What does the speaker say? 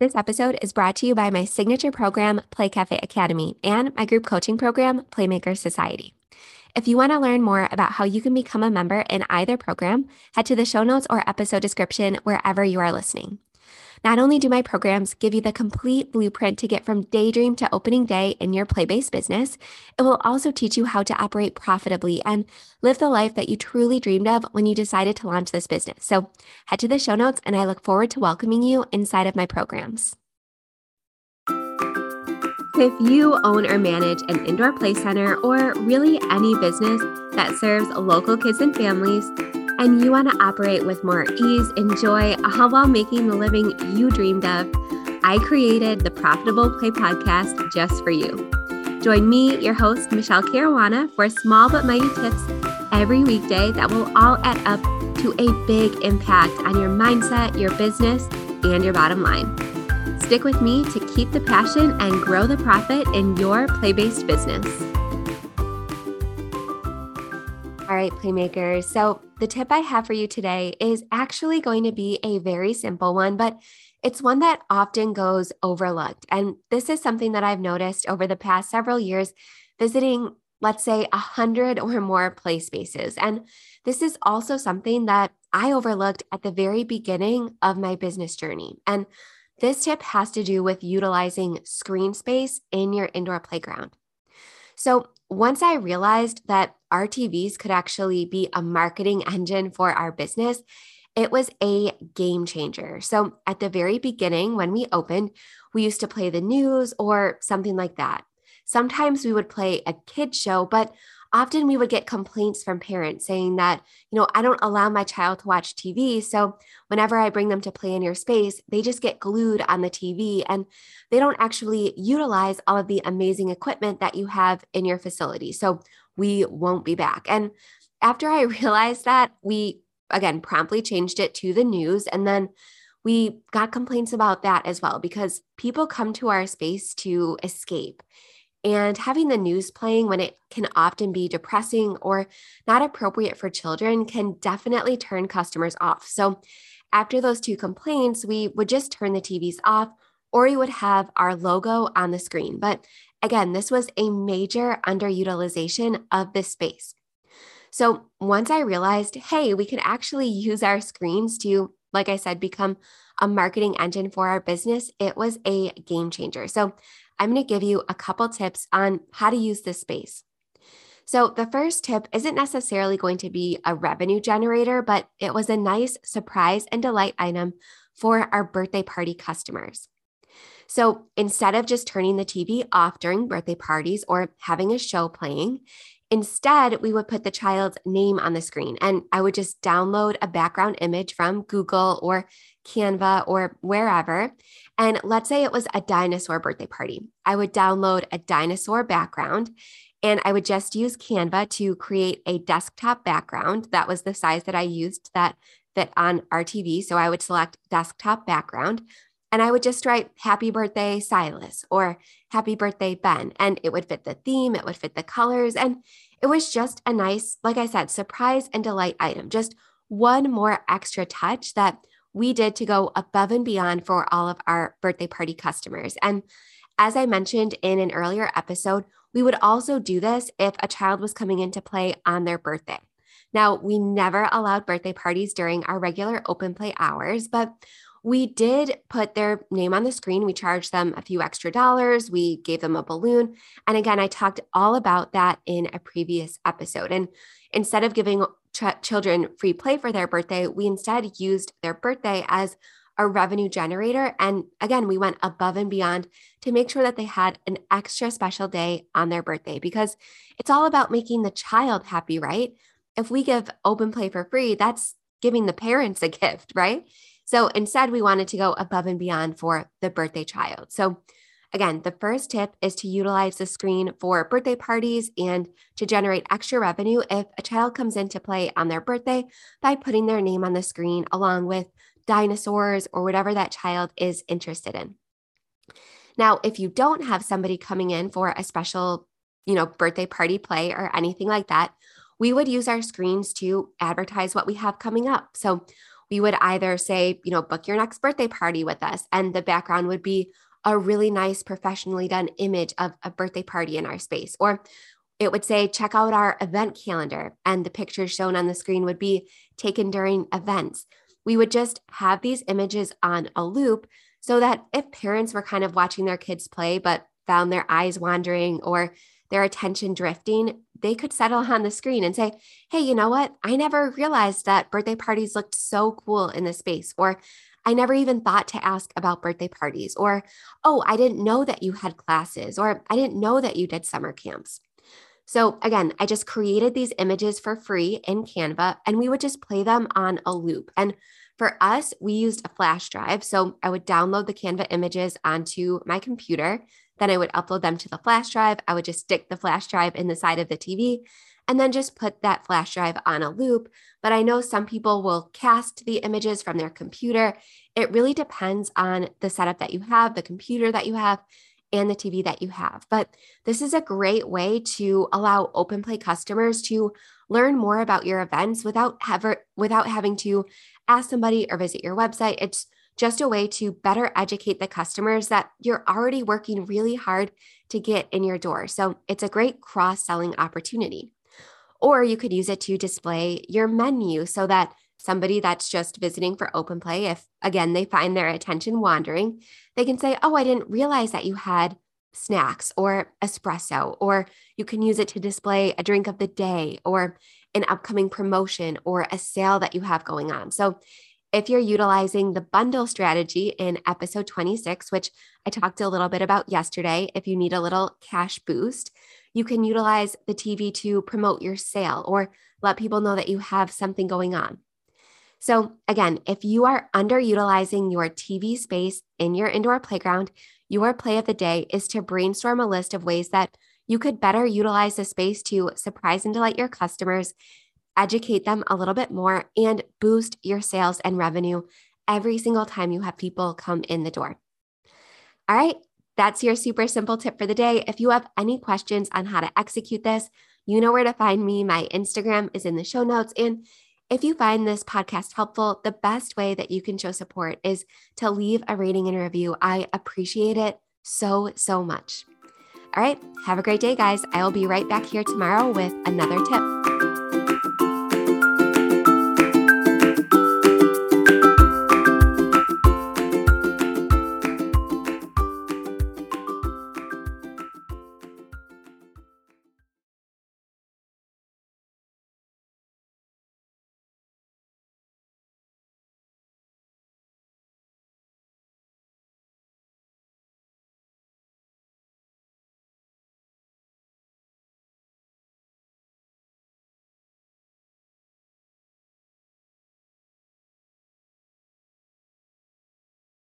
This episode is brought to you by my signature program, Play Cafe Academy, and my group coaching program, Playmaker Society. If you want to learn more about how you can become a member in either program, head to the show notes or episode description wherever you are listening. Not only do my programs give you the complete blueprint to get from daydream to opening day in your play based business, it will also teach you how to operate profitably and live the life that you truly dreamed of when you decided to launch this business. So head to the show notes, and I look forward to welcoming you inside of my programs. If you own or manage an indoor play center or really any business that serves local kids and families, and you want to operate with more ease and joy uh, while making the living you dreamed of, I created the Profitable Play podcast just for you. Join me, your host, Michele Caruana, for small but mighty tips every weekday that will all add up to a big impact on your mindset, your business, and your bottom line. Stick with me to keep the passion and grow the profit in your play based business. All right, Playmakers. So, the tip I have for you today is actually going to be a very simple one, but it's one that often goes overlooked. And this is something that I've noticed over the past several years visiting, let's say, a hundred or more play spaces. And this is also something that I overlooked at the very beginning of my business journey. And this tip has to do with utilizing screen space in your indoor playground. So, once I realized that RTVs could actually be a marketing engine for our business, it was a game changer. So, at the very beginning, when we opened, we used to play the news or something like that. Sometimes we would play a kid show, but often we would get complaints from parents saying that, you know, I don't allow my child to watch TV. So whenever I bring them to play in your space, they just get glued on the TV and they don't actually utilize all of the amazing equipment that you have in your facility. So we won't be back. And after I realized that, we again promptly changed it to the news. And then we got complaints about that as well because people come to our space to escape. And having the news playing when it can often be depressing or not appropriate for children can definitely turn customers off. So, after those two complaints, we would just turn the TVs off or we would have our logo on the screen. But again, this was a major underutilization of this space. So, once I realized, hey, we could actually use our screens to, like I said, become a marketing engine for our business, it was a game changer. So, I'm going to give you a couple tips on how to use this space. So, the first tip isn't necessarily going to be a revenue generator, but it was a nice surprise and delight item for our birthday party customers. So, instead of just turning the TV off during birthday parties or having a show playing, Instead, we would put the child's name on the screen and I would just download a background image from Google or Canva or wherever. And let's say it was a dinosaur birthday party. I would download a dinosaur background and I would just use Canva to create a desktop background. That was the size that I used that fit on RTV. So I would select desktop background and I would just write happy birthday Silas or happy birthday Ben. And it would fit the theme, it would fit the colors. And it was just a nice, like I said, surprise and delight item. Just one more extra touch that we did to go above and beyond for all of our birthday party customers. And as I mentioned in an earlier episode, we would also do this if a child was coming in to play on their birthday. Now, we never allowed birthday parties during our regular open play hours, but we did put their name on the screen. We charged them a few extra dollars. We gave them a balloon. And again, I talked all about that in a previous episode. And instead of giving ch- children free play for their birthday, we instead used their birthday as a revenue generator. And again, we went above and beyond to make sure that they had an extra special day on their birthday because it's all about making the child happy, right? If we give open play for free, that's giving the parents a gift, right? So instead, we wanted to go above and beyond for the birthday child. So Again, the first tip is to utilize the screen for birthday parties and to generate extra revenue if a child comes in to play on their birthday by putting their name on the screen along with dinosaurs or whatever that child is interested in. Now, if you don't have somebody coming in for a special, you know, birthday party play or anything like that, we would use our screens to advertise what we have coming up. So we would either say, you know, book your next birthday party with us. And the background would be a really nice, professionally done image of a birthday party in our space. Or it would say, check out our event calendar. And the pictures shown on the screen would be taken during events. We would just have these images on a loop so that if parents were kind of watching their kids play, but found their eyes wandering or their attention drifting, they could settle on the screen and say, Hey, you know what? I never realized that birthday parties looked so cool in this space. Or I never even thought to ask about birthday parties. Or, Oh, I didn't know that you had classes. Or I didn't know that you did summer camps. So again, I just created these images for free in Canva and we would just play them on a loop. And for us, we used a flash drive. So I would download the Canva images onto my computer. Then I would upload them to the flash drive. I would just stick the flash drive in the side of the TV and then just put that flash drive on a loop. But I know some people will cast the images from their computer. It really depends on the setup that you have, the computer that you have, and the TV that you have. But this is a great way to allow OpenPlay customers to learn more about your events without ever without having to ask somebody or visit your website. It's just a way to better educate the customers that you're already working really hard to get in your door. So it's a great cross selling opportunity. Or you could use it to display your menu so that somebody that's just visiting for open play, if again they find their attention wandering, they can say, Oh, I didn't realize that you had snacks or espresso, or you can use it to display a drink of the day or an upcoming promotion or a sale that you have going on. So if you're utilizing the bundle strategy in episode 26, which I talked a little bit about yesterday, if you need a little cash boost, you can utilize the TV to promote your sale or let people know that you have something going on. So, again, if you are underutilizing your TV space in your indoor playground, your play of the day is to brainstorm a list of ways that you could better utilize the space to surprise and delight your customers educate them a little bit more, and boost your sales and revenue every single time you have people come in the door. All right, that's your super simple tip for the day. If you have any questions on how to execute this, you know where to find me. My Instagram is in the show notes. And if you find this podcast helpful, the best way that you can show support is to leave a rating and review. I appreciate it so, so much. All right, have a great day, guys. I will be right back here tomorrow with another tip.